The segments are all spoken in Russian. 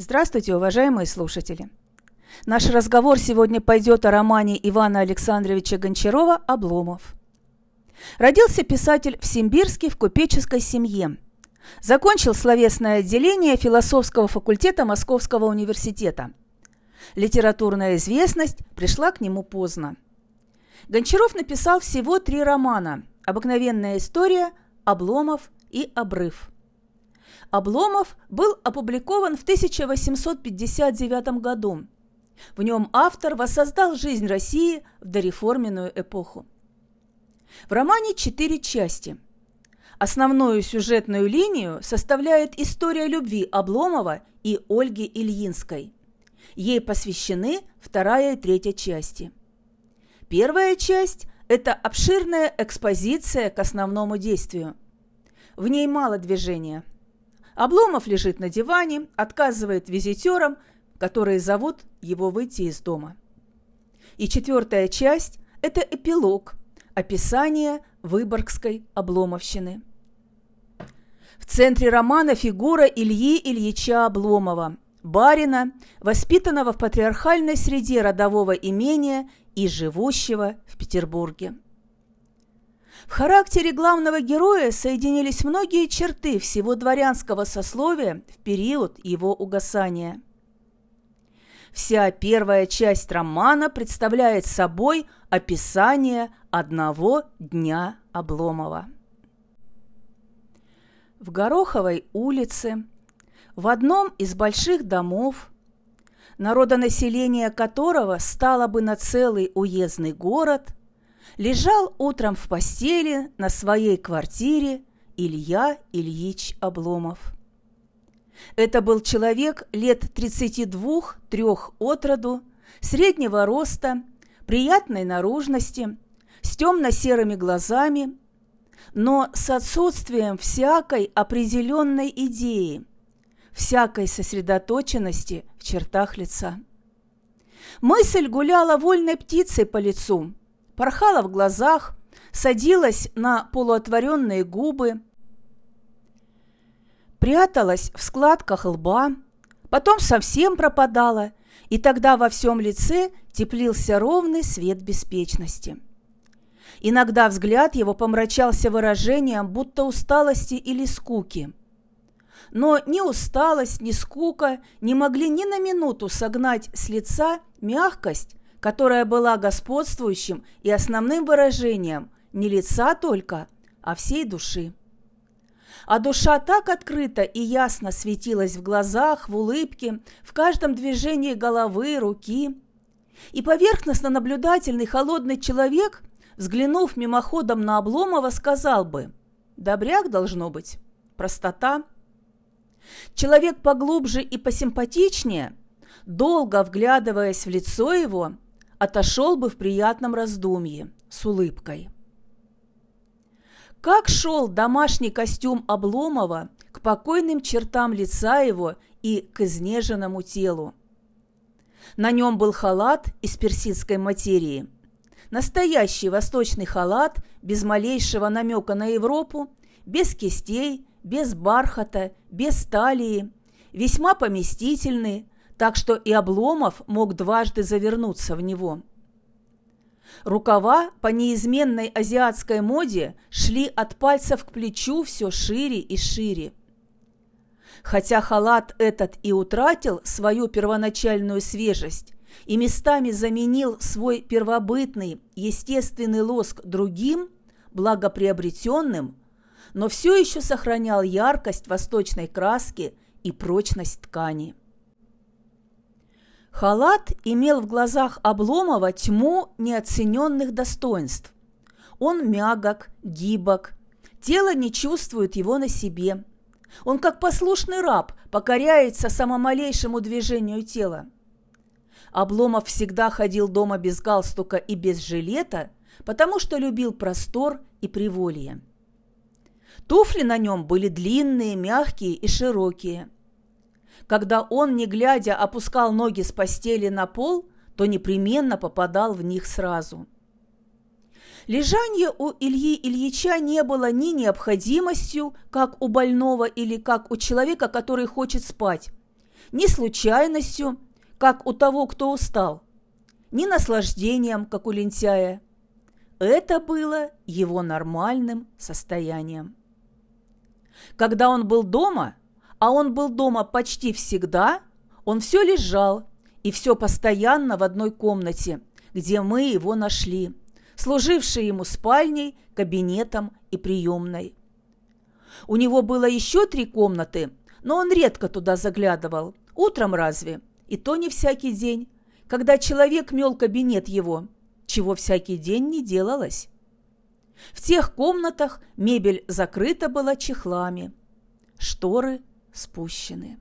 Здравствуйте, уважаемые слушатели! Наш разговор сегодня пойдет о романе Ивана Александровича Гончарова «Обломов». Родился писатель в Симбирске в купеческой семье. Закончил словесное отделение философского факультета Московского университета. Литературная известность пришла к нему поздно. Гончаров написал всего три романа «Обыкновенная история», «Обломов» и «Обрыв». Обломов был опубликован в 1859 году. В нем автор воссоздал жизнь России в дореформенную эпоху. В романе четыре части. Основную сюжетную линию составляет история любви Обломова и Ольги Ильинской. Ей посвящены вторая и третья части. Первая часть – это обширная экспозиция к основному действию. В ней мало движения – Обломов лежит на диване, отказывает визитерам, которые зовут его выйти из дома. И четвертая часть – это эпилог, описание Выборгской обломовщины. В центре романа фигура Ильи Ильича Обломова, барина, воспитанного в патриархальной среде родового имения и живущего в Петербурге. В характере главного героя соединились многие черты всего дворянского сословия в период его угасания. Вся первая часть романа представляет собой описание одного дня Обломова. В Гороховой улице, в одном из больших домов, народонаселение которого стало бы на целый уездный город – лежал утром в постели на своей квартире Илья Ильич Обломов. Это был человек лет 32-3 от роду, среднего роста, приятной наружности, с темно-серыми глазами, но с отсутствием всякой определенной идеи, всякой сосредоточенности в чертах лица. Мысль гуляла вольной птицей по лицу, порхала в глазах, садилась на полуотворенные губы, пряталась в складках лба, потом совсем пропадала, и тогда во всем лице теплился ровный свет беспечности. Иногда взгляд его помрачался выражением будто усталости или скуки. Но ни усталость, ни скука не могли ни на минуту согнать с лица мягкость которая была господствующим и основным выражением не лица только, а всей души. А душа так открыто и ясно светилась в глазах, в улыбке, в каждом движении головы, руки. И поверхностно наблюдательный холодный человек, взглянув мимоходом на Обломова, сказал бы «Добряк должно быть, простота». Человек поглубже и посимпатичнее, долго вглядываясь в лицо его, отошел бы в приятном раздумье с улыбкой. Как шел домашний костюм Обломова к покойным чертам лица его и к изнеженному телу. На нем был халат из персидской материи. Настоящий восточный халат, без малейшего намека на Европу, без кистей, без бархата, без талии, весьма поместительный, так что и Обломов мог дважды завернуться в него. Рукава по неизменной азиатской моде шли от пальцев к плечу все шире и шире. Хотя халат этот и утратил свою первоначальную свежесть и местами заменил свой первобытный естественный лоск другим, благоприобретенным, но все еще сохранял яркость восточной краски и прочность ткани. Халат имел в глазах Обломова тьму неоцененных достоинств. Он мягок, гибок, тело не чувствует его на себе. Он, как послушный раб, покоряется самомалейшему движению тела. Обломов всегда ходил дома без галстука и без жилета, потому что любил простор и приволье. Туфли на нем были длинные, мягкие и широкие – когда он, не глядя, опускал ноги с постели на пол, то непременно попадал в них сразу. Лежание у Ильи Ильича не было ни необходимостью, как у больного или как у человека, который хочет спать, ни случайностью, как у того, кто устал, ни наслаждением, как у лентяя. Это было его нормальным состоянием. Когда он был дома, а он был дома почти всегда, он все лежал и все постоянно в одной комнате, где мы его нашли, служившей ему спальней, кабинетом и приемной. У него было еще три комнаты, но он редко туда заглядывал. Утром разве? И то не всякий день, когда человек мел кабинет его, чего всякий день не делалось. В тех комнатах мебель закрыта была чехлами, шторы спущены.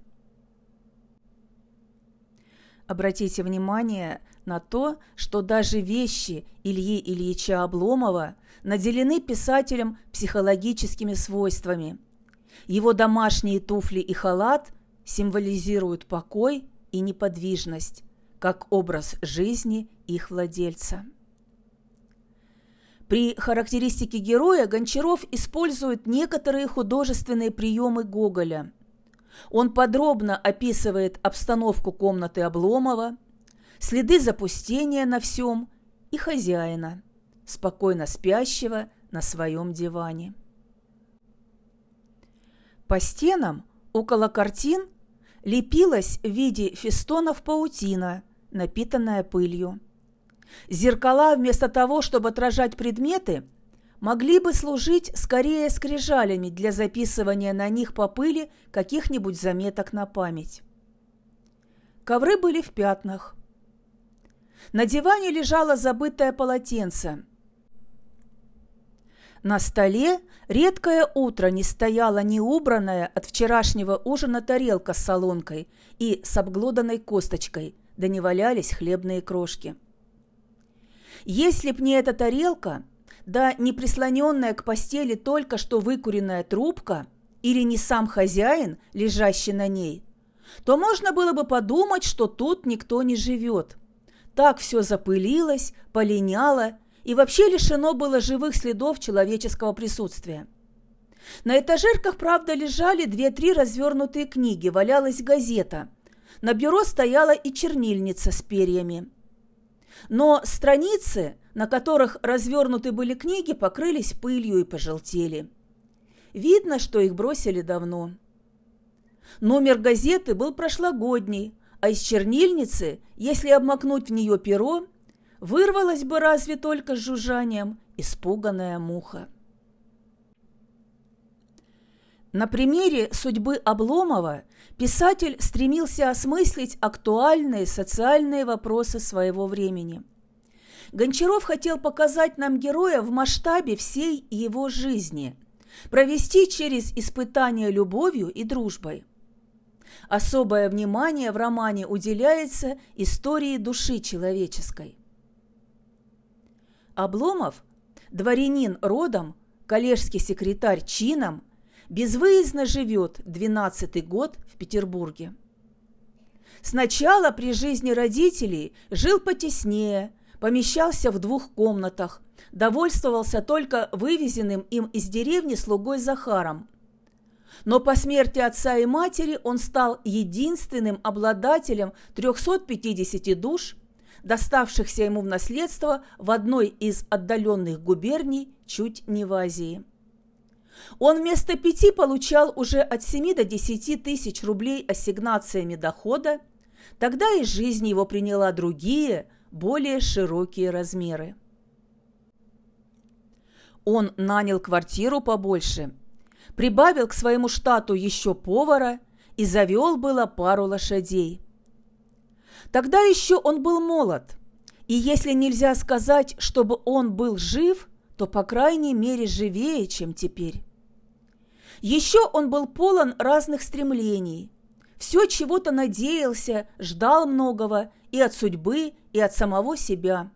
Обратите внимание на то, что даже вещи Ильи Ильича Обломова наделены писателем психологическими свойствами. Его домашние туфли и халат символизируют покой и неподвижность, как образ жизни их владельца. При характеристике героя Гончаров использует некоторые художественные приемы Гоголя. Он подробно описывает обстановку комнаты Обломова, следы запустения на всем и хозяина, спокойно спящего на своем диване. По стенам около картин лепилась в виде фестонов паутина, напитанная пылью. Зеркала вместо того, чтобы отражать предметы, могли бы служить скорее скрижалями для записывания на них по пыли каких-нибудь заметок на память. Ковры были в пятнах. На диване лежало забытое полотенце. На столе редкое утро не стояла неубранная от вчерашнего ужина тарелка с солонкой и с обглоданной косточкой, да не валялись хлебные крошки. Если б не эта тарелка, да не прислоненная к постели только что выкуренная трубка или не сам хозяин, лежащий на ней, то можно было бы подумать, что тут никто не живет. Так все запылилось, полиняло и вообще лишено было живых следов человеческого присутствия. На этажерках, правда, лежали две-три развернутые книги, валялась газета. На бюро стояла и чернильница с перьями. Но страницы, на которых развернуты были книги, покрылись пылью и пожелтели. Видно, что их бросили давно. Номер газеты был прошлогодний, а из чернильницы, если обмакнуть в нее перо, вырвалась бы разве только с жужжанием испуганная муха. На примере судьбы Обломова писатель стремился осмыслить актуальные социальные вопросы своего времени. Гончаров хотел показать нам героя в масштабе всей его жизни, провести через испытания любовью и дружбой. Особое внимание в романе уделяется истории души человеческой. Обломов, дворянин родом, коллежский секретарь чином, безвыездно живет 12-й год в Петербурге. Сначала при жизни родителей жил потеснее, помещался в двух комнатах, довольствовался только вывезенным им из деревни слугой Захаром. Но по смерти отца и матери он стал единственным обладателем 350 душ, доставшихся ему в наследство в одной из отдаленных губерний чуть не в Азии. Он вместо пяти получал уже от 7 до 10 тысяч рублей ассигнациями дохода, тогда и жизнь его приняла другие, более широкие размеры. Он нанял квартиру побольше, прибавил к своему штату еще повара и завел было пару лошадей. Тогда еще он был молод, и если нельзя сказать, чтобы он был жив, то, по крайней мере, живее, чем теперь. Еще он был полон разных стремлений. Все чего-то надеялся, ждал многого и от судьбы, и от самого себя.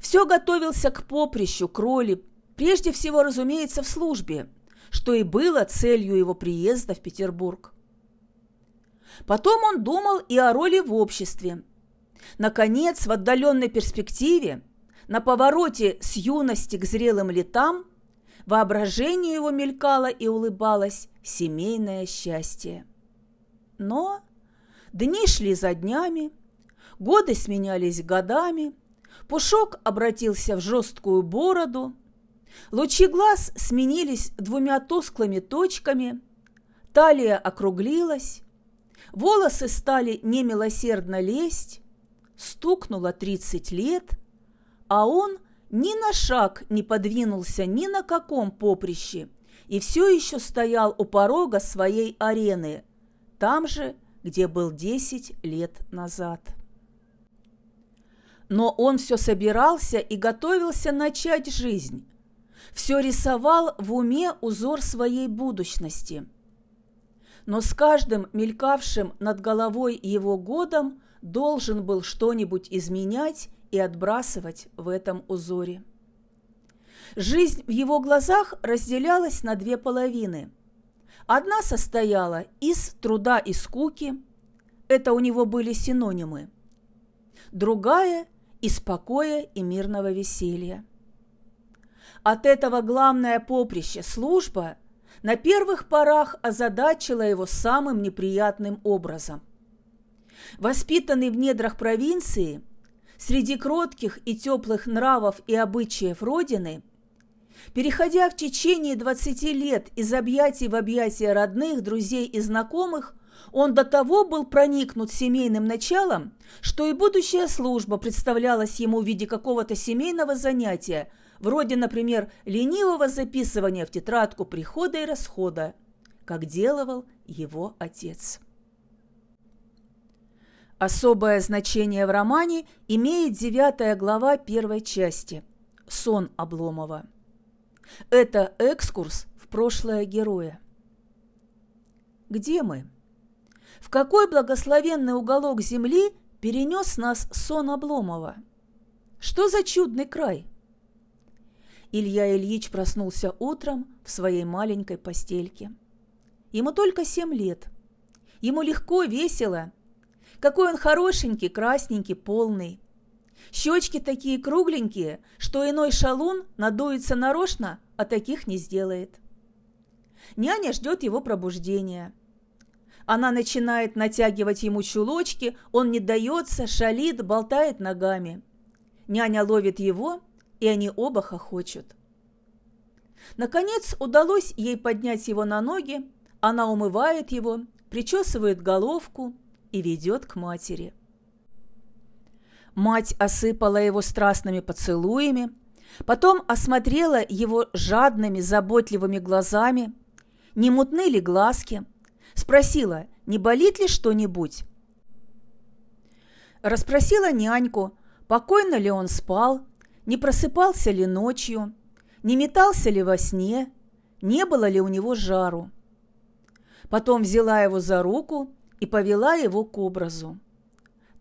Все готовился к поприщу, к роли, прежде всего, разумеется, в службе, что и было целью его приезда в Петербург. Потом он думал и о роли в обществе. Наконец, в отдаленной перспективе, на повороте с юности к зрелым летам – Воображению его мелькало и улыбалось семейное счастье. Но Дни шли за днями, годы сменялись годами, Пушок обратился в жесткую бороду, лучи глаз сменились двумя тусклыми точками, талия округлилась, волосы стали немилосердно лезть, стукнуло тридцать лет, а он ни на шаг не подвинулся ни на каком поприще и все еще стоял у порога своей арены, там же, где был десять лет назад. Но он все собирался и готовился начать жизнь. Все рисовал в уме узор своей будущности. Но с каждым мелькавшим над головой его годом должен был что-нибудь изменять и отбрасывать в этом узоре. Жизнь в его глазах разделялась на две половины. Одна состояла из труда и скуки, это у него были синонимы. Другая из покоя и мирного веселья. От этого главное поприще, служба, на первых порах озадачила его самым неприятным образом. Воспитанный в недрах провинции, среди кротких и теплых нравов и обычаев Родины, переходя в течение 20 лет из объятий в объятия родных, друзей и знакомых, он до того был проникнут семейным началом, что и будущая служба представлялась ему в виде какого-то семейного занятия, вроде, например, ленивого записывания в тетрадку прихода и расхода, как делал его отец. Особое значение в романе имеет девятая глава первой части «Сон Обломова». Это экскурс в прошлое героя. Где мы? В какой благословенный уголок земли перенес нас сон Обломова? Что за чудный край? Илья Ильич проснулся утром в своей маленькой постельке. Ему только семь лет. Ему легко, весело. Какой он хорошенький, красненький, полный. Щечки такие кругленькие, что иной шалун надуется нарочно, а таких не сделает. Няня ждет его пробуждения – она начинает натягивать ему чулочки, он не дается, шалит, болтает ногами. Няня ловит его, и они оба хохочут. Наконец удалось ей поднять его на ноги, она умывает его, причесывает головку и ведет к матери. Мать осыпала его страстными поцелуями, потом осмотрела его жадными, заботливыми глазами, не мутны ли глазки – Спросила, не болит ли что-нибудь. Расспросила няньку, покойно ли он спал, не просыпался ли ночью, не метался ли во сне, не было ли у него жару. Потом взяла его за руку и повела его к образу.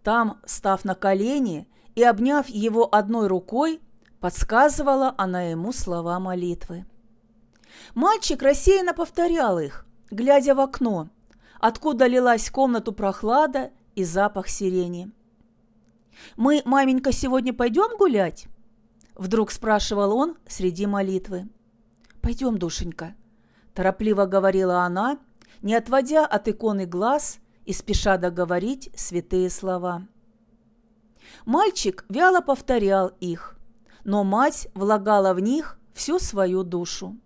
Там, став на колени и обняв его одной рукой, подсказывала она ему слова молитвы. Мальчик рассеянно повторял их, глядя в окно, откуда лилась в комнату прохлада и запах сирени. «Мы, маменька, сегодня пойдем гулять?» Вдруг спрашивал он среди молитвы. «Пойдем, душенька», – торопливо говорила она, не отводя от иконы глаз и спеша договорить святые слова. Мальчик вяло повторял их, но мать влагала в них всю свою душу.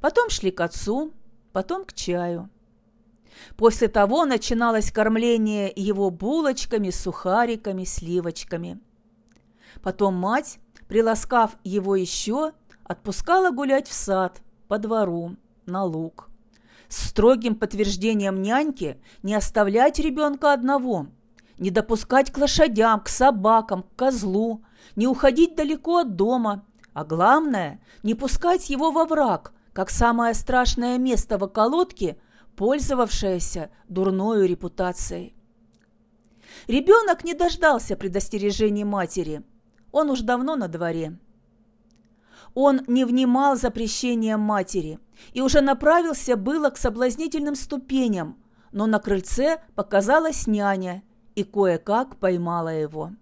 Потом шли к отцу, потом к чаю. После того начиналось кормление его булочками, сухариками, сливочками. Потом мать, приласкав его еще, отпускала гулять в сад, по двору, на луг. Строгим подтверждением няньки не оставлять ребенка одного, не допускать к лошадям, к собакам, к козлу, не уходить далеко от дома, а главное, не пускать его во враг – как самое страшное место в околотке, пользовавшееся дурною репутацией. Ребенок не дождался предостережений матери. Он уж давно на дворе. Он не внимал запрещениям матери и уже направился было к соблазнительным ступеням, но на крыльце показалась няня и кое-как поймала его.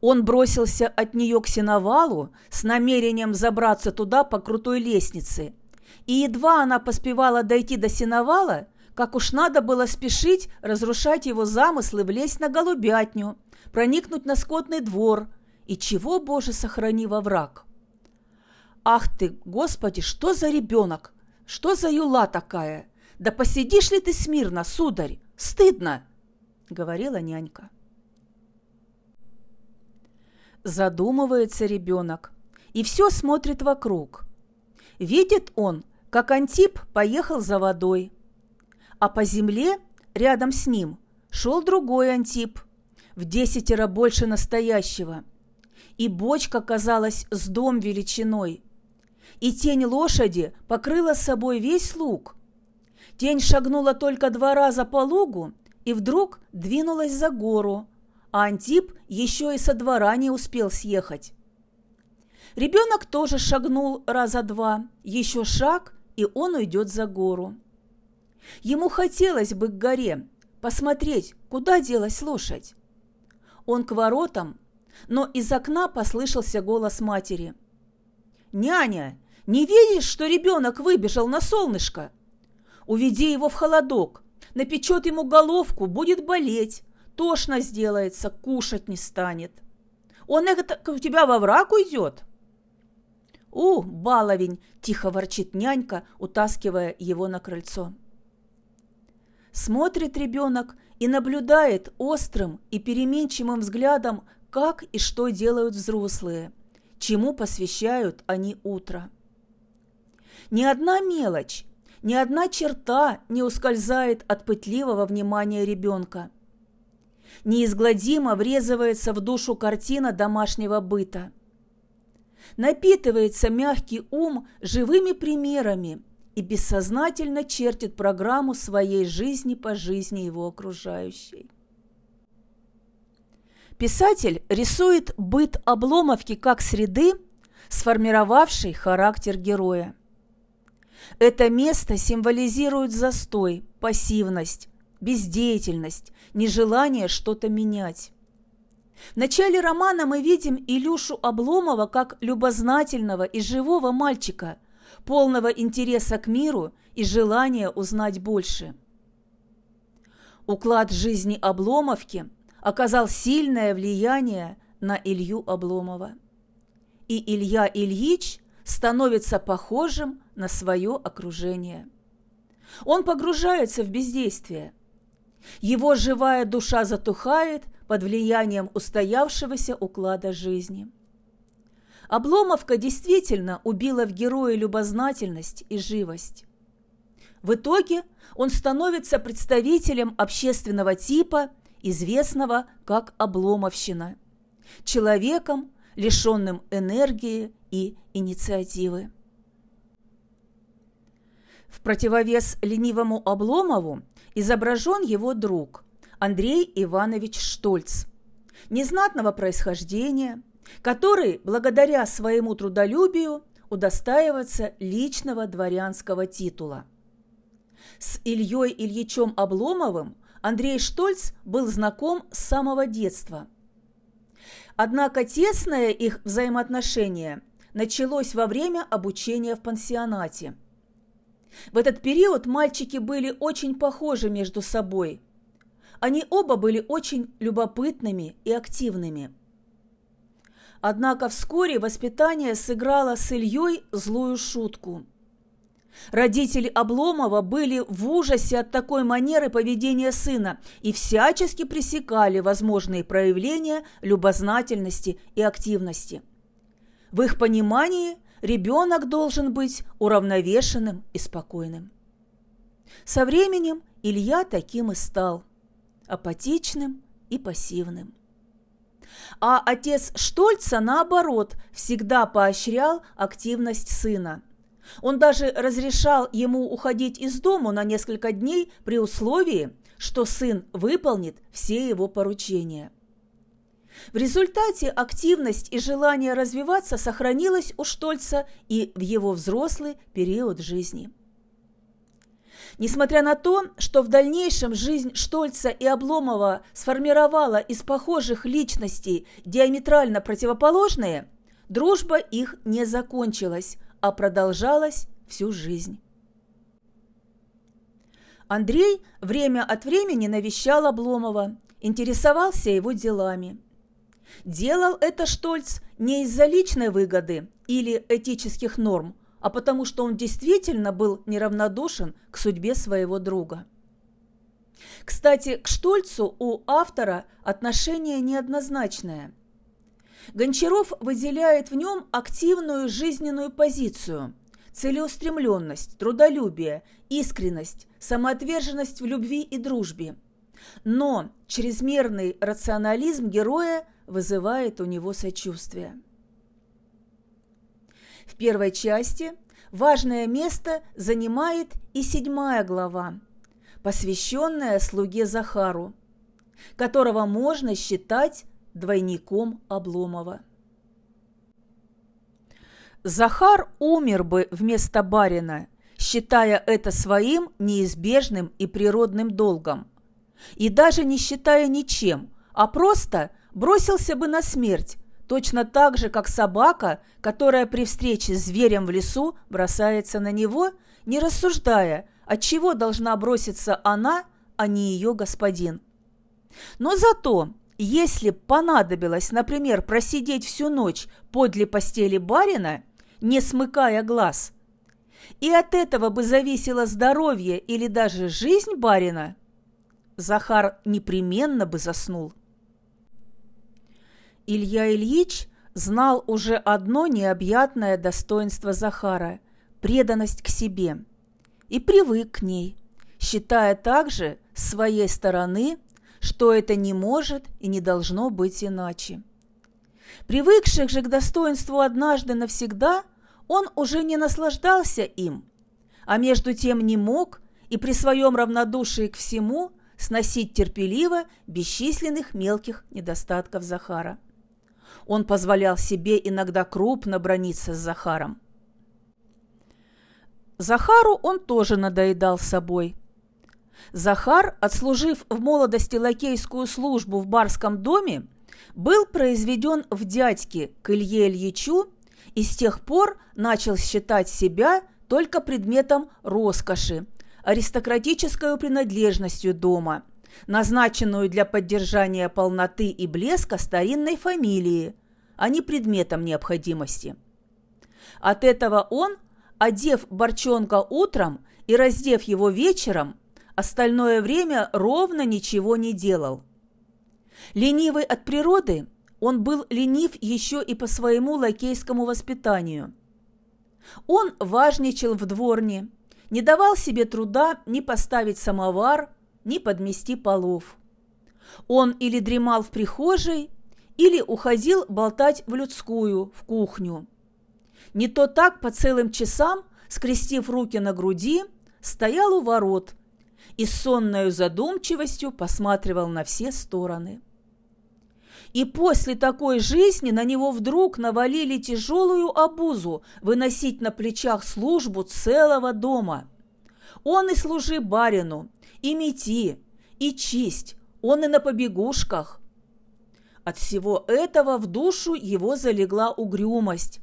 Он бросился от нее к сеновалу с намерением забраться туда по крутой лестнице. И едва она поспевала дойти до сеновала, как уж надо было спешить разрушать его замыслы, влезть на голубятню, проникнуть на скотный двор, и чего, Боже, сохрани во враг. Ах ты, Господи, что за ребенок? Что за юла такая? Да посидишь ли ты смирно, сударь? Стыдно, говорила нянька. Задумывается ребенок и все смотрит вокруг. Видит он, как Антип поехал за водой, а по земле рядом с ним шел другой Антип, в десятеро больше настоящего, и бочка казалась с дом величиной, и тень лошади покрыла собой весь луг. Тень шагнула только два раза по лугу и вдруг двинулась за гору, а Антип еще и со двора не успел съехать. Ребенок тоже шагнул раза два, еще шаг, и он уйдет за гору. Ему хотелось бы к горе, посмотреть, куда делась лошадь. Он к воротам, но из окна послышался голос матери. «Няня, не видишь, что ребенок выбежал на солнышко? Уведи его в холодок, напечет ему головку, будет болеть, тошно сделается, кушать не станет. Он это у тебя во враг уйдет?» «У, баловень!» – тихо ворчит нянька, утаскивая его на крыльцо. Смотрит ребенок и наблюдает острым и переменчивым взглядом, как и что делают взрослые, чему посвящают они утро. Ни одна мелочь, ни одна черта не ускользает от пытливого внимания ребенка. Неизгладимо врезывается в душу картина домашнего быта. Напитывается мягкий ум живыми примерами и бессознательно чертит программу своей жизни по жизни его окружающей. Писатель рисует быт Обломовки как среды, сформировавшей характер героя. Это место символизирует застой, пассивность, бездеятельность, нежелание что-то менять. В начале романа мы видим Илюшу Обломова как любознательного и живого мальчика, полного интереса к миру и желания узнать больше. Уклад жизни Обломовки оказал сильное влияние на Илью Обломова. И Илья Ильич становится похожим на свое окружение. Он погружается в бездействие. Его живая душа затухает под влиянием устоявшегося уклада жизни. Обломовка действительно убила в герое любознательность и живость. В итоге он становится представителем общественного типа, известного как обломовщина, человеком, лишенным энергии и инициативы. В противовес ленивому Обломову изображен его друг Андрей Иванович Штольц, незнатного происхождения, который, благодаря своему трудолюбию, удостаивается личного дворянского титула. С Ильей Ильичем Обломовым Андрей Штольц был знаком с самого детства. Однако тесное их взаимоотношение началось во время обучения в пансионате. В этот период мальчики были очень похожи между собой. Они оба были очень любопытными и активными – Однако вскоре воспитание сыграло с Ильей злую шутку. Родители Обломова были в ужасе от такой манеры поведения сына и всячески пресекали возможные проявления любознательности и активности. В их понимании ребенок должен быть уравновешенным и спокойным. Со временем Илья таким и стал – апатичным и пассивным. А отец Штольца, наоборот, всегда поощрял активность сына. Он даже разрешал ему уходить из дому на несколько дней при условии, что сын выполнит все его поручения. В результате активность и желание развиваться сохранилось у Штольца и в его взрослый период жизни. Несмотря на то, что в дальнейшем жизнь Штольца и Обломова сформировала из похожих личностей диаметрально противоположные, дружба их не закончилась, а продолжалась всю жизнь. Андрей время от времени навещал Обломова, интересовался его делами. Делал это Штольц не из-за личной выгоды или этических норм, а потому что он действительно был неравнодушен к судьбе своего друга. Кстати, к Штольцу у автора отношение неоднозначное. Гончаров выделяет в нем активную жизненную позицию, целеустремленность, трудолюбие, искренность, самоотверженность в любви и дружбе. Но чрезмерный рационализм героя вызывает у него сочувствие. В первой части важное место занимает и седьмая глава, посвященная слуге Захару, которого можно считать двойником Обломова. Захар умер бы вместо барина, считая это своим неизбежным и природным долгом. И даже не считая ничем, а просто бросился бы на смерть, точно так же, как собака, которая при встрече с зверем в лесу бросается на него, не рассуждая, от чего должна броситься она, а не ее господин. Но зато, если понадобилось, например, просидеть всю ночь подле постели барина, не смыкая глаз, и от этого бы зависело здоровье или даже жизнь барина, Захар непременно бы заснул. Илья Ильич знал уже одно необъятное достоинство Захара – преданность к себе – и привык к ней, считая также с своей стороны, что это не может и не должно быть иначе. Привыкших же к достоинству однажды навсегда, он уже не наслаждался им, а между тем не мог и при своем равнодушии к всему сносить терпеливо бесчисленных мелких недостатков Захара. Он позволял себе иногда крупно брониться с Захаром – Захару он тоже надоедал собой. Захар, отслужив в молодости лакейскую службу в барском доме, был произведен в дядьки к Илье Ильичу и с тех пор начал считать себя только предметом роскоши, аристократической принадлежностью дома, назначенную для поддержания полноты и блеска старинной фамилии, а не предметом необходимости. От этого он одев борчонка утром и раздев его вечером, остальное время ровно ничего не делал. Ленивый от природы, он был ленив еще и по своему лакейскому воспитанию. Он важничал в дворне, не давал себе труда ни поставить самовар, ни подмести полов. Он или дремал в прихожей, или уходил болтать в людскую, в кухню. Не то так по целым часам, скрестив руки на груди, стоял у ворот и сонною задумчивостью посматривал на все стороны. И после такой жизни на него вдруг навалили тяжелую обузу выносить на плечах службу целого дома. Он и служи барину, и мети, и чисть, он и на побегушках. От всего этого в душу его залегла угрюмость,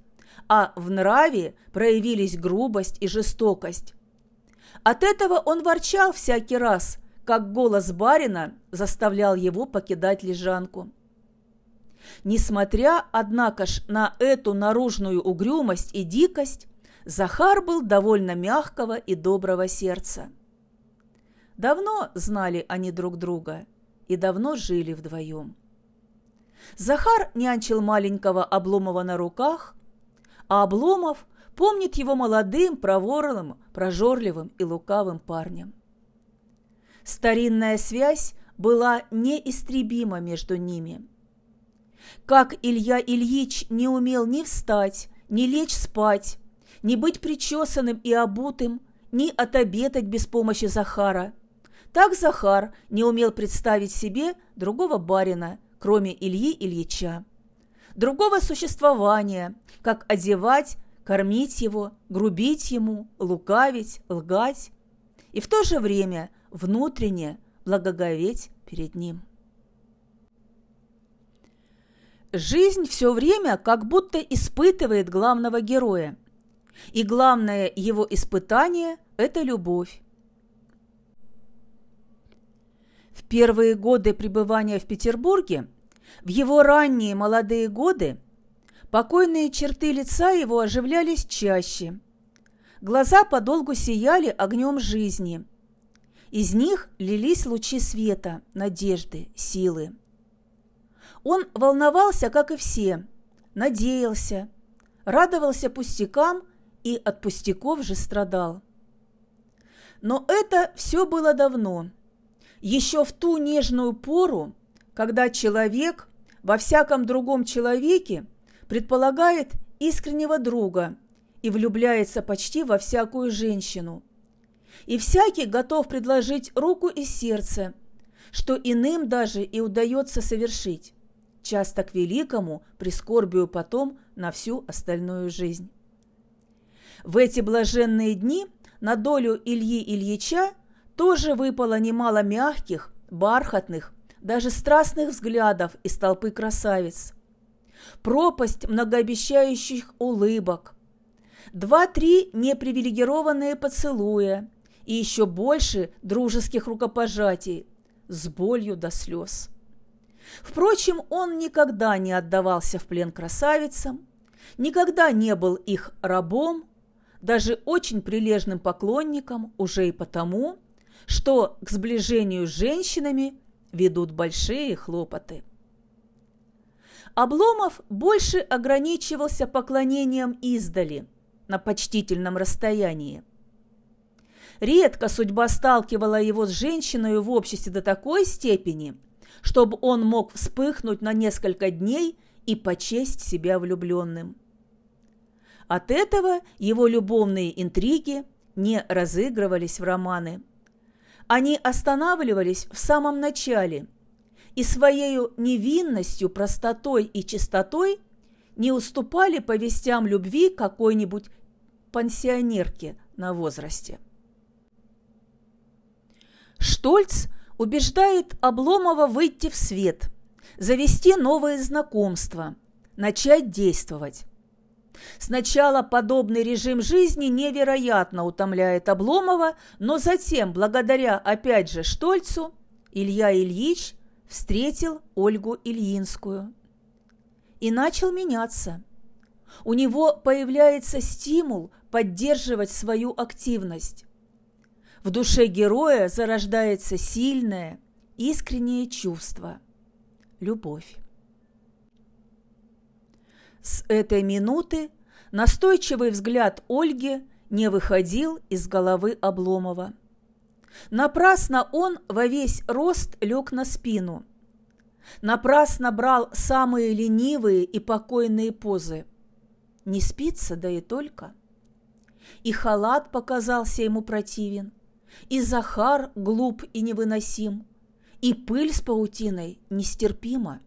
а в нраве проявились грубость и жестокость. От этого он ворчал всякий раз, как голос барина заставлял его покидать лежанку. Несмотря, однако ж, на эту наружную угрюмость и дикость, Захар был довольно мягкого и доброго сердца. Давно знали они друг друга и давно жили вдвоем. Захар нянчил маленького Обломова на руках, а Обломов помнит его молодым, проворным, прожорливым и лукавым парнем. Старинная связь была неистребима между ними. Как Илья Ильич не умел ни встать, ни лечь спать, ни быть причесанным и обутым, ни отобедать без помощи Захара, так Захар не умел представить себе другого барина, кроме Ильи Ильича другого существования, как одевать, кормить его, грубить ему, лукавить, лгать и в то же время внутренне благоговеть перед ним. Жизнь все время как будто испытывает главного героя, и главное его испытание – это любовь. В первые годы пребывания в Петербурге, в его ранние молодые годы, покойные черты лица его оживлялись чаще. Глаза подолгу сияли огнем жизни. Из них лились лучи света, надежды, силы. Он волновался, как и все, надеялся, радовался пустякам и от пустяков же страдал. Но это все было давно, еще в ту нежную пору, когда человек во всяком другом человеке предполагает искреннего друга и влюбляется почти во всякую женщину. И всякий готов предложить руку и сердце, что иным даже и удается совершить часто к великому прискорбию потом на всю остальную жизнь. В эти блаженные дни на долю Ильи Ильича тоже выпало немало мягких, бархатных, даже страстных взглядов из толпы красавиц. Пропасть многообещающих улыбок, два-три непривилегированные поцелуя и еще больше дружеских рукопожатий с болью до слез. Впрочем, он никогда не отдавался в плен красавицам, никогда не был их рабом, даже очень прилежным поклонником уже и потому, что к сближению с женщинами ведут большие хлопоты. Обломов больше ограничивался поклонением издали, на почтительном расстоянии. Редко судьба сталкивала его с женщиной в обществе до такой степени – чтобы он мог вспыхнуть на несколько дней и почесть себя влюбленным. От этого его любовные интриги не разыгрывались в романы. Они останавливались в самом начале и своей невинностью, простотой и чистотой не уступали повестям любви какой-нибудь пансионерке на возрасте. Штольц убеждает Обломова выйти в свет, завести новые знакомства, начать действовать. Сначала подобный режим жизни невероятно утомляет Обломова, но затем, благодаря опять же Штольцу, Илья Ильич встретил Ольгу Ильинскую и начал меняться. У него появляется стимул поддерживать свою активность. В душе героя зарождается сильное, искреннее чувство – любовь. С этой минуты настойчивый взгляд Ольги не выходил из головы Обломова. Напрасно он во весь рост лег на спину. Напрасно брал самые ленивые и покойные позы. Не спится, да и только. И халат показался ему противен – и Захар глуп и невыносим, и пыль с паутиной нестерпима.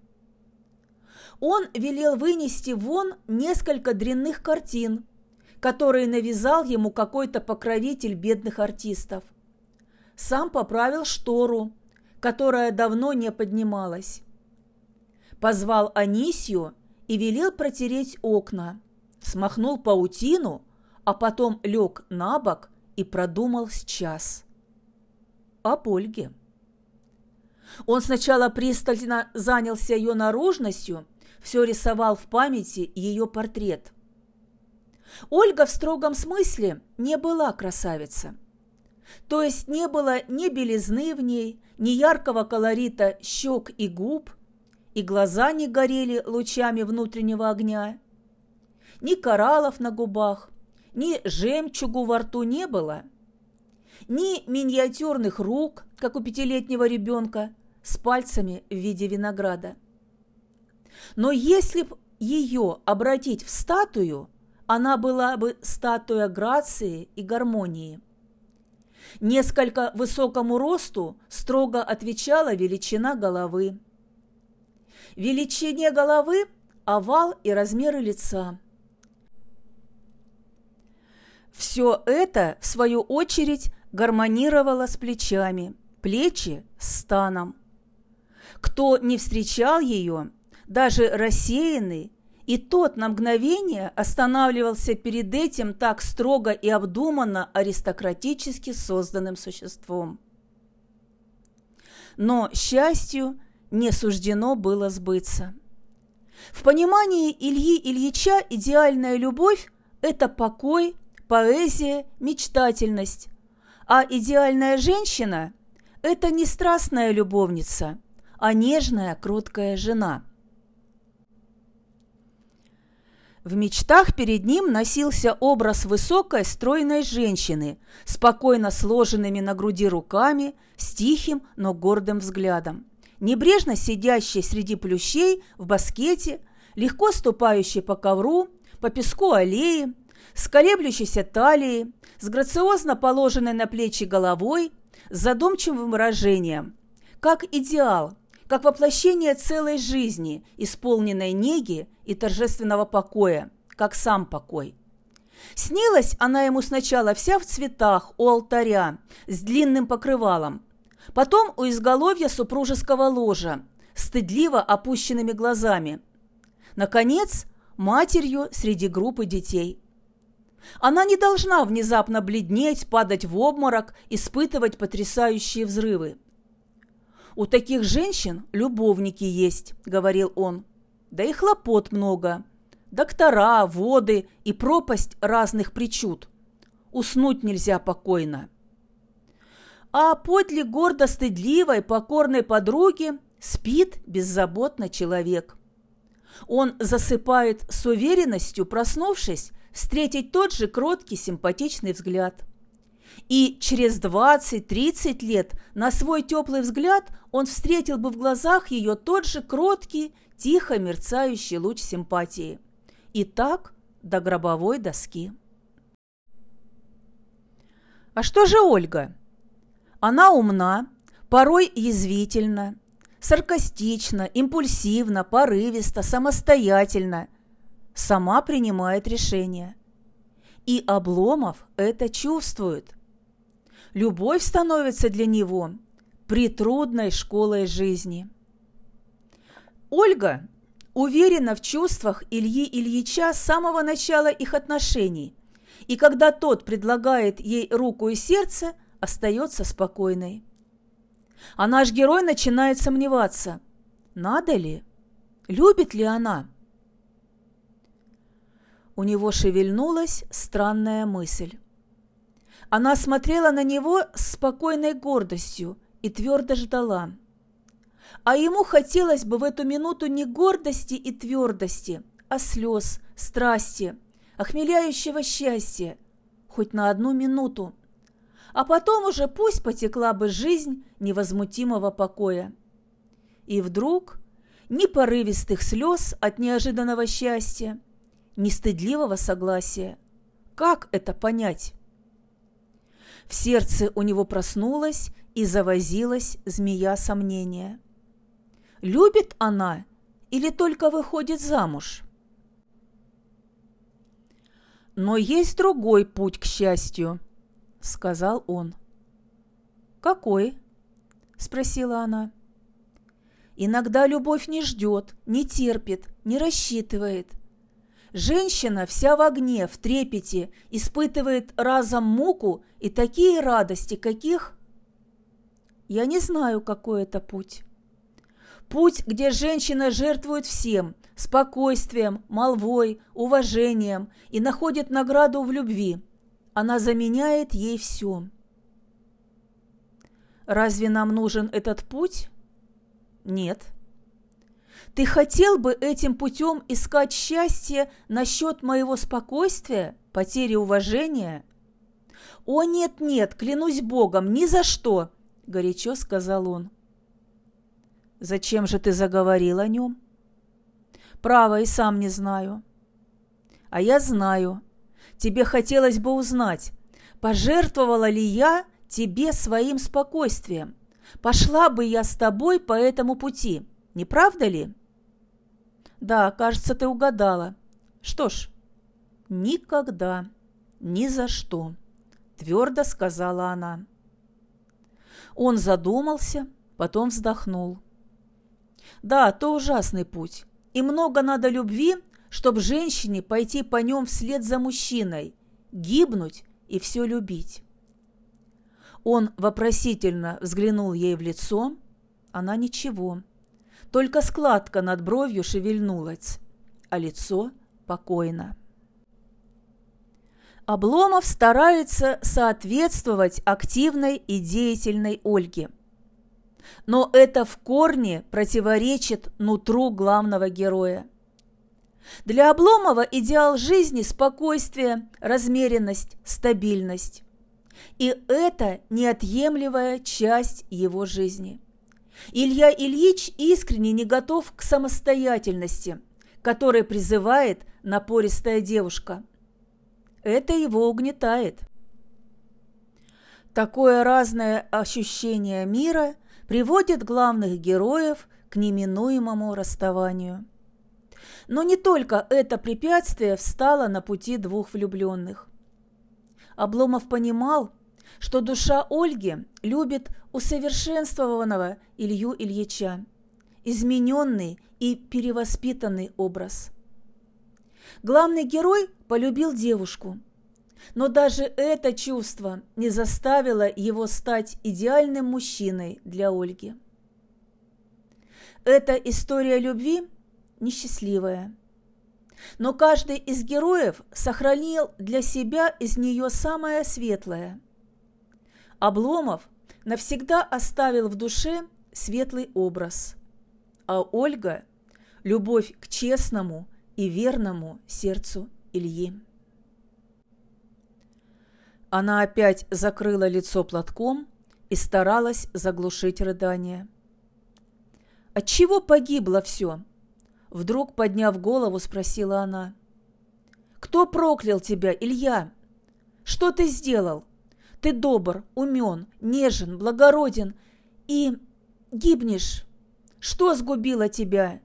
Он велел вынести вон несколько дрянных картин, которые навязал ему какой-то покровитель бедных артистов. Сам поправил штору, которая давно не поднималась. Позвал Анисью и велел протереть окна, смахнул паутину, а потом лег на бок и продумал сейчас. Об Ольге. Он сначала пристально занялся ее наружностью, все рисовал в памяти ее портрет. Ольга в строгом смысле не была красавица. То есть не было ни белизны в ней, ни яркого колорита щек и губ, и глаза не горели лучами внутреннего огня, ни кораллов на губах, ни жемчугу во рту не было, ни миниатюрных рук, как у пятилетнего ребенка, с пальцами в виде винограда. Но если б ее обратить в статую, она была бы статуя грации и гармонии. Несколько высокому росту строго отвечала величина головы. Величине головы – овал и размеры лица – все это, в свою очередь, гармонировало с плечами, плечи с станом. Кто не встречал ее, даже рассеянный, и тот на мгновение останавливался перед этим так строго и обдуманно аристократически созданным существом. но счастью не суждено было сбыться. В понимании Ильи Ильича идеальная любовь – это покой, поэзия, мечтательность, а идеальная женщина – это не страстная любовница, а нежная, кроткая жена. В мечтах перед ним носился образ высокой, стройной женщины, спокойно сложенными на груди руками, с тихим, но гордым взглядом. Небрежно сидящий среди плющей в баскете, легко ступающий по ковру, по песку аллеи, с колеблющейся талией, с грациозно положенной на плечи головой, с задумчивым выражением, как идеал, как воплощение целой жизни, исполненной неги и торжественного покоя, как сам покой. Снилась она ему сначала вся в цветах у алтаря, с длинным покрывалом, Потом у изголовья супружеского ложа, стыдливо опущенными глазами. Наконец, матерью среди группы детей. Она не должна внезапно бледнеть, падать в обморок, испытывать потрясающие взрывы. «У таких женщин любовники есть», — говорил он. «Да и хлопот много. Доктора, воды и пропасть разных причуд. Уснуть нельзя покойно» а подле гордо стыдливой, покорной подруги спит беззаботно человек. Он засыпает с уверенностью, проснувшись, встретить тот же кроткий, симпатичный взгляд. И через 20-30 лет на свой теплый взгляд он встретил бы в глазах ее тот же кроткий, тихо мерцающий луч симпатии. И так до гробовой доски. А что же Ольга? Она умна, порой язвительна, саркастична, импульсивна, порывиста, самостоятельна, сама принимает решения. И Обломов это чувствует. Любовь становится для него притрудной школой жизни. Ольга уверена в чувствах Ильи Ильича с самого начала их отношений, и когда тот предлагает ей руку и сердце – остается спокойной. А наш герой начинает сомневаться, надо ли, любит ли она. У него шевельнулась странная мысль. Она смотрела на него с спокойной гордостью и твердо ждала. А ему хотелось бы в эту минуту не гордости и твердости, а слез, страсти, охмеляющего счастья, хоть на одну минуту – а потом уже пусть потекла бы жизнь невозмутимого покоя. И вдруг ни порывистых слез от неожиданного счастья, ни стыдливого согласия. Как это понять? В сердце у него проснулась и завозилась змея сомнения. Любит она или только выходит замуж? Но есть другой путь к счастью –— сказал он. «Какой?» — спросила она. «Иногда любовь не ждет, не терпит, не рассчитывает. Женщина вся в огне, в трепете, испытывает разом муку и такие радости, каких...» «Я не знаю, какой это путь». Путь, где женщина жертвует всем – спокойствием, молвой, уважением и находит награду в любви – она заменяет ей все. Разве нам нужен этот путь? Нет. Ты хотел бы этим путем искать счастье насчет моего спокойствия, потери уважения? О, нет-нет, клянусь Богом, ни за что, горячо сказал он. Зачем же ты заговорил о нем? Право, и сам не знаю. А я знаю, тебе хотелось бы узнать, пожертвовала ли я тебе своим спокойствием? Пошла бы я с тобой по этому пути, не правда ли? Да, кажется, ты угадала. Что ж, никогда, ни за что, твердо сказала она. Он задумался, потом вздохнул. Да, то ужасный путь, и много надо любви, чтобы женщине пойти по нем вслед за мужчиной, гибнуть и все любить. Он вопросительно взглянул ей в лицо, она ничего. Только складка над бровью шевельнулась, а лицо покойно. Обломов старается соответствовать активной и деятельной Ольге. Но это в корне противоречит нутру главного героя. Для Обломова идеал жизни – спокойствие, размеренность, стабильность. И это неотъемлемая часть его жизни. Илья Ильич искренне не готов к самостоятельности, которой призывает напористая девушка – это его угнетает. Такое разное ощущение мира приводит главных героев к неминуемому расставанию. Но не только это препятствие встало на пути двух влюбленных. Обломов понимал, что душа Ольги любит усовершенствованного Илью Ильича, измененный и перевоспитанный образ – Главный герой полюбил девушку, но даже это чувство не заставило его стать идеальным мужчиной для Ольги. Эта история любви несчастливая. Но каждый из героев сохранил для себя из нее самое светлое. Обломов навсегда оставил в душе светлый образ, а Ольга – любовь к честному – и верному сердцу Ильи. Она опять закрыла лицо платком и старалась заглушить рыдание. «Отчего погибло все?» Вдруг, подняв голову, спросила она. «Кто проклял тебя, Илья? Что ты сделал? Ты добр, умен, нежен, благороден и гибнешь. Что сгубило тебя?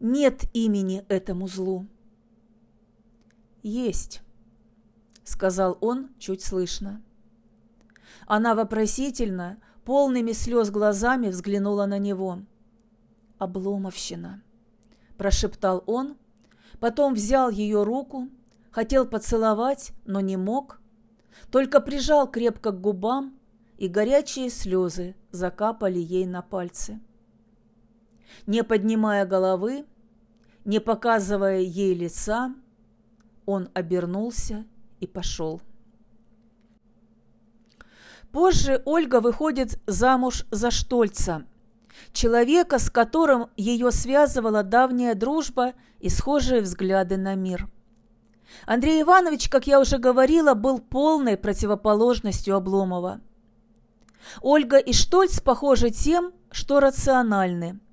нет имени этому злу. Есть, сказал он чуть слышно. Она вопросительно, полными слез глазами взглянула на него. «Обломовщина», – прошептал он, потом взял ее руку, хотел поцеловать, но не мог, только прижал крепко к губам, и горячие слезы закапали ей на пальцы. Не поднимая головы, не показывая ей лица, он обернулся и пошел. Позже Ольга выходит замуж за Штольца, человека, с которым ее связывала давняя дружба и схожие взгляды на мир. Андрей Иванович, как я уже говорила, был полной противоположностью Обломова. Ольга и Штольц похожи тем, что рациональны –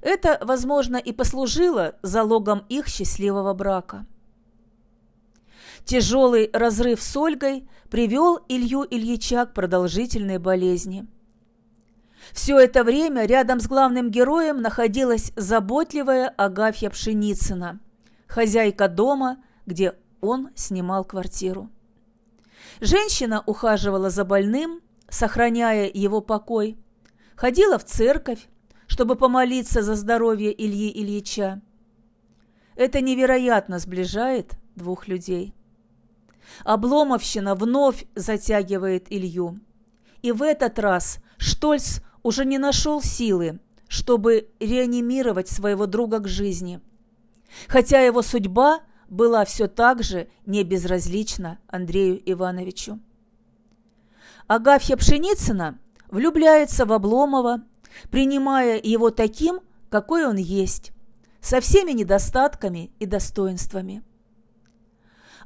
это, возможно, и послужило залогом их счастливого брака. Тяжелый разрыв с Ольгой привел Илью Ильича к продолжительной болезни. Все это время рядом с главным героем находилась заботливая Агафья Пшеницына, хозяйка дома, где он снимал квартиру. Женщина ухаживала за больным, сохраняя его покой, ходила в церковь, чтобы помолиться за здоровье Ильи Ильича. Это невероятно сближает двух людей. Обломовщина вновь затягивает Илью. И в этот раз Штольц уже не нашел силы, чтобы реанимировать своего друга к жизни. Хотя его судьба была все так же не безразлична Андрею Ивановичу. Агафья Пшеницына влюбляется в Обломова принимая его таким, какой он есть, со всеми недостатками и достоинствами.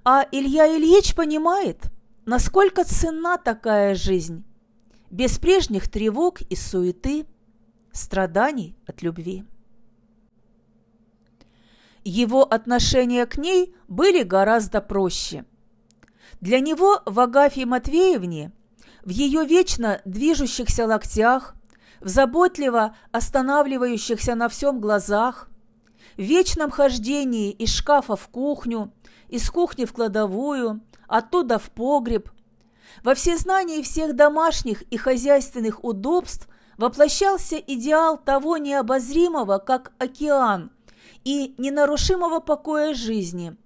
А Илья Ильич понимает, насколько ценна такая жизнь, без прежних тревог и суеты, страданий от любви. Его отношения к ней были гораздо проще. Для него в Агафье Матвеевне, в ее вечно движущихся локтях, в заботливо останавливающихся на всем глазах, в вечном хождении из шкафа в кухню, из кухни в кладовую, оттуда в погреб, во всезнании всех домашних и хозяйственных удобств воплощался идеал того необозримого, как океан, и ненарушимого покоя жизни,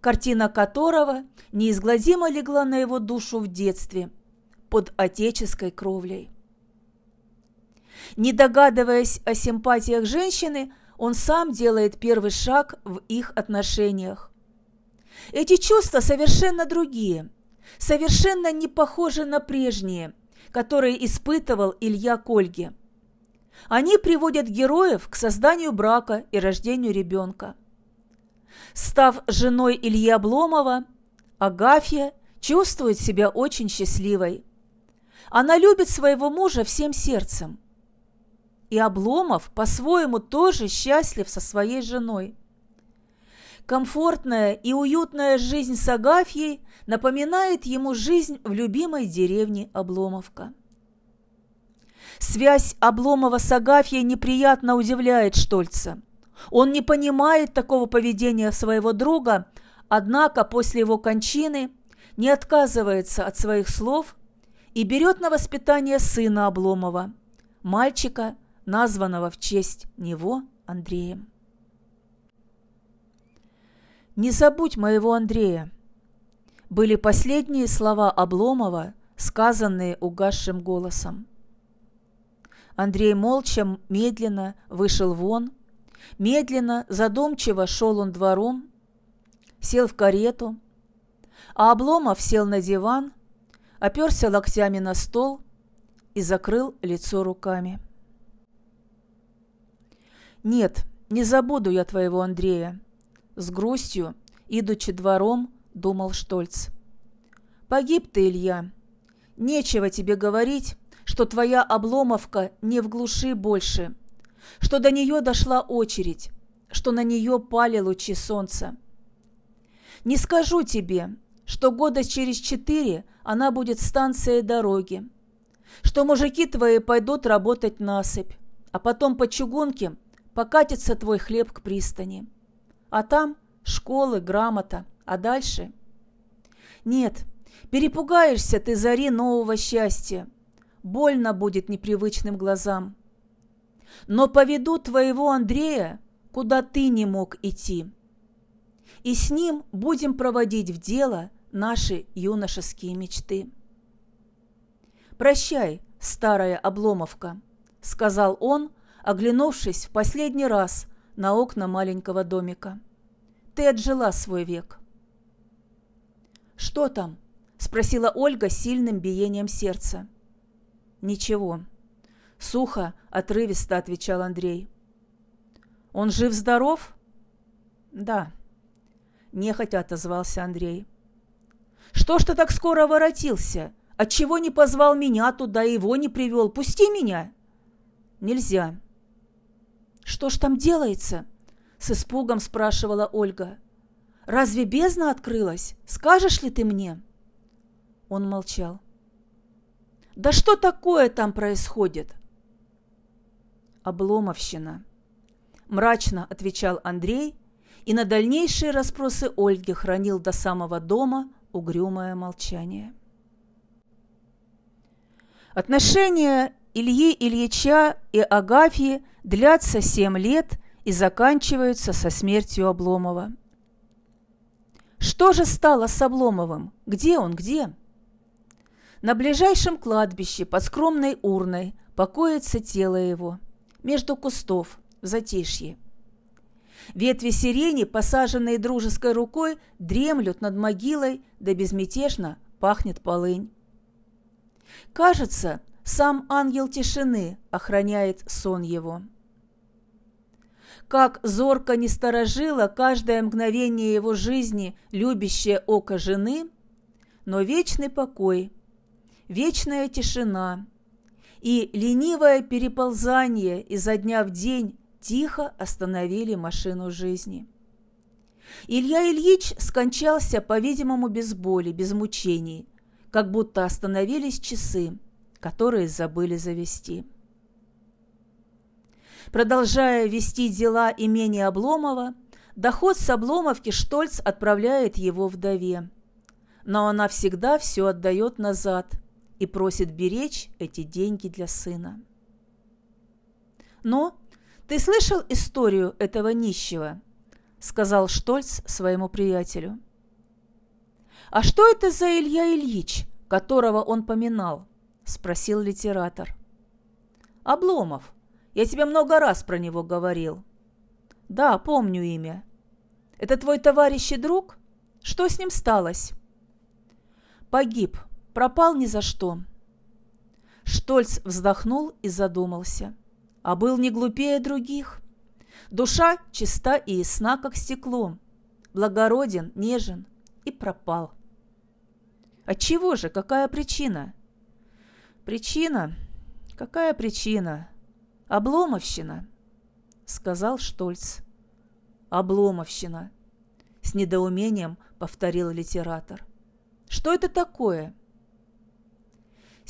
картина которого неизгладимо легла на его душу в детстве под отеческой кровлей. Не догадываясь о симпатиях женщины, он сам делает первый шаг в их отношениях. Эти чувства совершенно другие, совершенно не похожи на прежние, которые испытывал Илья Кольге. Они приводят героев к созданию брака и рождению ребенка. Став женой Ильи Обломова, Агафья чувствует себя очень счастливой. Она любит своего мужа всем сердцем. И Обломов по-своему тоже счастлив со своей женой. Комфортная и уютная жизнь с Агафьей напоминает ему жизнь в любимой деревне Обломовка. Связь Обломова с Агафьей неприятно удивляет Штольца. Он не понимает такого поведения своего друга, однако после его кончины не отказывается от своих слов и берет на воспитание сына Обломова, мальчика, названного в честь него Андреем. «Не забудь моего Андрея», были последние слова Обломова, сказанные угасшим голосом. Андрей молча, медленно вышел вон, медленно, задумчиво шел он двором, сел в карету, а Обломов сел на диван, оперся локтями на стол и закрыл лицо руками. «Нет, не забуду я твоего Андрея», — с грустью, идучи двором, думал Штольц. «Погиб ты, Илья. Нечего тебе говорить, что твоя обломовка не в глуши больше, что до нее дошла очередь, что на нее пали лучи солнца. Не скажу тебе, что года через четыре она будет станцией дороги, что мужики твои пойдут работать насыпь, а потом по чугунке покатится твой хлеб к пристани. А там школы, грамота, а дальше? Нет, перепугаешься ты зари нового счастья, больно будет непривычным глазам. Но поведу твоего Андрея, куда ты не мог идти. И с ним будем проводить в дело наши юношеские мечты. «Прощай, старая обломовка», — сказал он, оглянувшись в последний раз на окна маленького домика. «Ты отжила свой век». «Что там?» — спросила Ольга сильным биением сердца. «Ничего». Сухо, отрывисто отвечал Андрей. «Он жив-здоров?» «Да», – нехотя отозвался Андрей. «Что ж ты так скоро воротился? Отчего не позвал меня туда его не привел? Пусти меня!» «Нельзя». «Что ж там делается?» – с испугом спрашивала Ольга. «Разве бездна открылась? Скажешь ли ты мне?» Он молчал. Да что такое там происходит? Обломовщина. Мрачно отвечал Андрей и на дальнейшие расспросы Ольги хранил до самого дома угрюмое молчание. Отношения Ильи Ильича и Агафьи длятся семь лет и заканчиваются со смертью Обломова. Что же стало с Обломовым? Где он, где? На ближайшем кладбище под скромной урной покоится тело его, между кустов, в затишье. Ветви сирени, посаженные дружеской рукой, дремлют над могилой, да безмятежно пахнет полынь. Кажется, сам ангел тишины охраняет сон его. Как зорко не сторожило каждое мгновение его жизни любящее око жены, но вечный покой – вечная тишина и ленивое переползание изо дня в день тихо остановили машину жизни. Илья Ильич скончался, по-видимому, без боли, без мучений, как будто остановились часы, которые забыли завести. Продолжая вести дела имени Обломова, доход с Обломовки Штольц отправляет его вдове. Но она всегда все отдает назад – и просит беречь эти деньги для сына. «Но ты слышал историю этого нищего?» – сказал Штольц своему приятелю. «А что это за Илья Ильич, которого он поминал?» – спросил литератор. Обломов. Я тебе много раз про него говорил. Да, помню имя. Это твой товарищ и друг? Что с ним сталось? Погиб. Пропал ни за что. Штольц вздохнул и задумался. А был не глупее других. Душа чиста и ясна, как стекло. Благороден, нежен и пропал. Отчего же? Какая причина? Причина? Какая причина? Обломовщина, сказал Штольц. Обломовщина, с недоумением повторил литератор. Что это такое?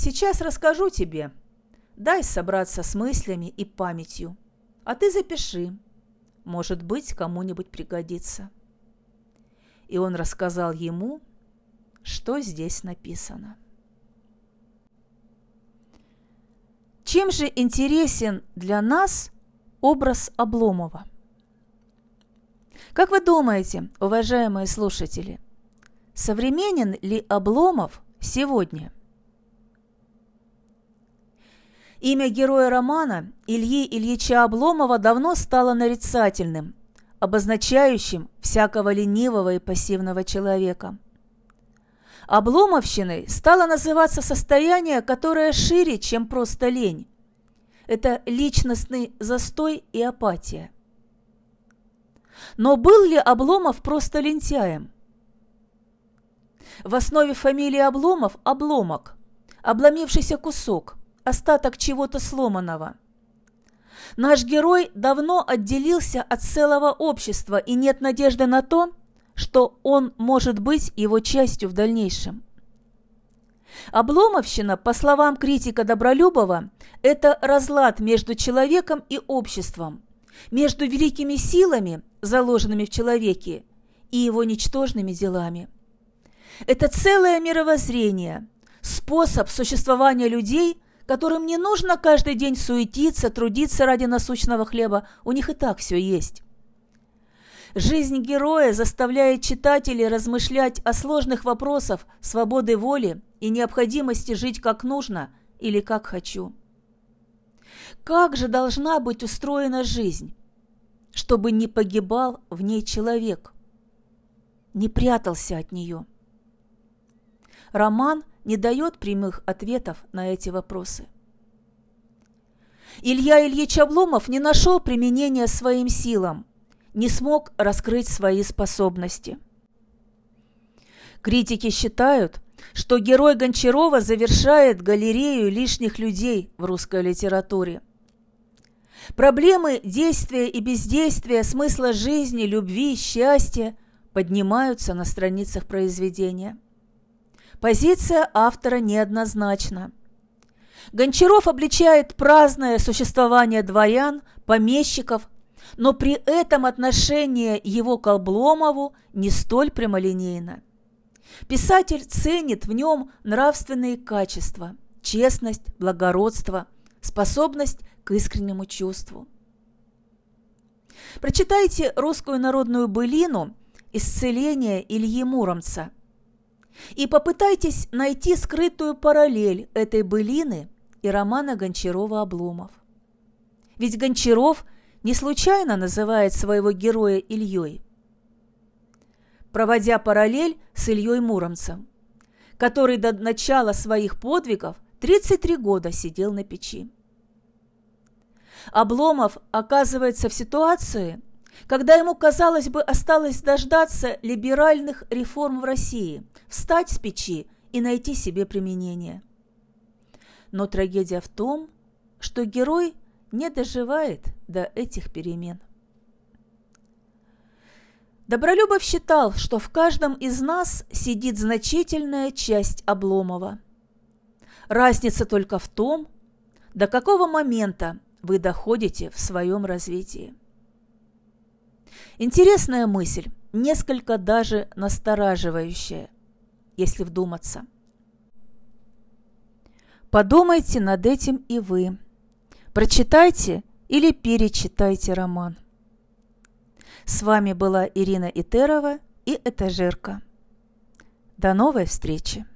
Сейчас расскажу тебе. Дай собраться с мыслями и памятью. А ты запиши. Может быть, кому-нибудь пригодится. И он рассказал ему, что здесь написано. Чем же интересен для нас образ Обломова? Как вы думаете, уважаемые слушатели, современен ли Обломов сегодня? Имя героя романа Ильи Ильича Обломова давно стало нарицательным, обозначающим всякого ленивого и пассивного человека – Обломовщиной стало называться состояние, которое шире, чем просто лень. Это личностный застой и апатия. Но был ли Обломов просто лентяем? В основе фамилии Обломов – обломок, обломившийся кусок, остаток чего-то сломанного. Наш герой давно отделился от целого общества, и нет надежды на то, что он может быть его частью в дальнейшем. Обломовщина, по словам критика Добролюбова, это разлад между человеком и обществом, между великими силами, заложенными в человеке, и его ничтожными делами. Это целое мировоззрение, способ существования людей, которым не нужно каждый день суетиться, трудиться ради насущного хлеба, у них и так все есть. Жизнь героя заставляет читателей размышлять о сложных вопросах свободы воли и необходимости жить как нужно или как хочу. Как же должна быть устроена жизнь, чтобы не погибал в ней человек, не прятался от нее? Роман не дает прямых ответов на эти вопросы. Илья Ильич Обломов не нашел применения своим силам – не смог раскрыть свои способности. Критики считают, что герой Гончарова завершает галерею лишних людей в русской литературе. Проблемы действия и бездействия, смысла жизни, любви, счастья поднимаются на страницах произведения. Позиция автора неоднозначна. Гончаров обличает праздное существование дворян, помещиков, но при этом отношение его к Обломову не столь прямолинейно. Писатель ценит в нем нравственные качества, честность, благородство, способность к искреннему чувству. Прочитайте русскую народную былину «Исцеление Ильи Муромца» и попытайтесь найти скрытую параллель этой былины и романа Гончарова «Обломов». Ведь Гончаров – не случайно называет своего героя Ильей, проводя параллель с Ильей Муромцем, который до начала своих подвигов 33 года сидел на печи. Обломов оказывается в ситуации, когда ему, казалось бы, осталось дождаться либеральных реформ в России, встать с печи и найти себе применение. Но трагедия в том, что герой не доживает до этих перемен. Добролюбов считал, что в каждом из нас сидит значительная часть Обломова. Разница только в том, до какого момента вы доходите в своем развитии. Интересная мысль, несколько даже настораживающая, если вдуматься. Подумайте над этим и вы – Прочитайте или перечитайте роман. С вами была Ирина Итерова и Этажерка. До новой встречи!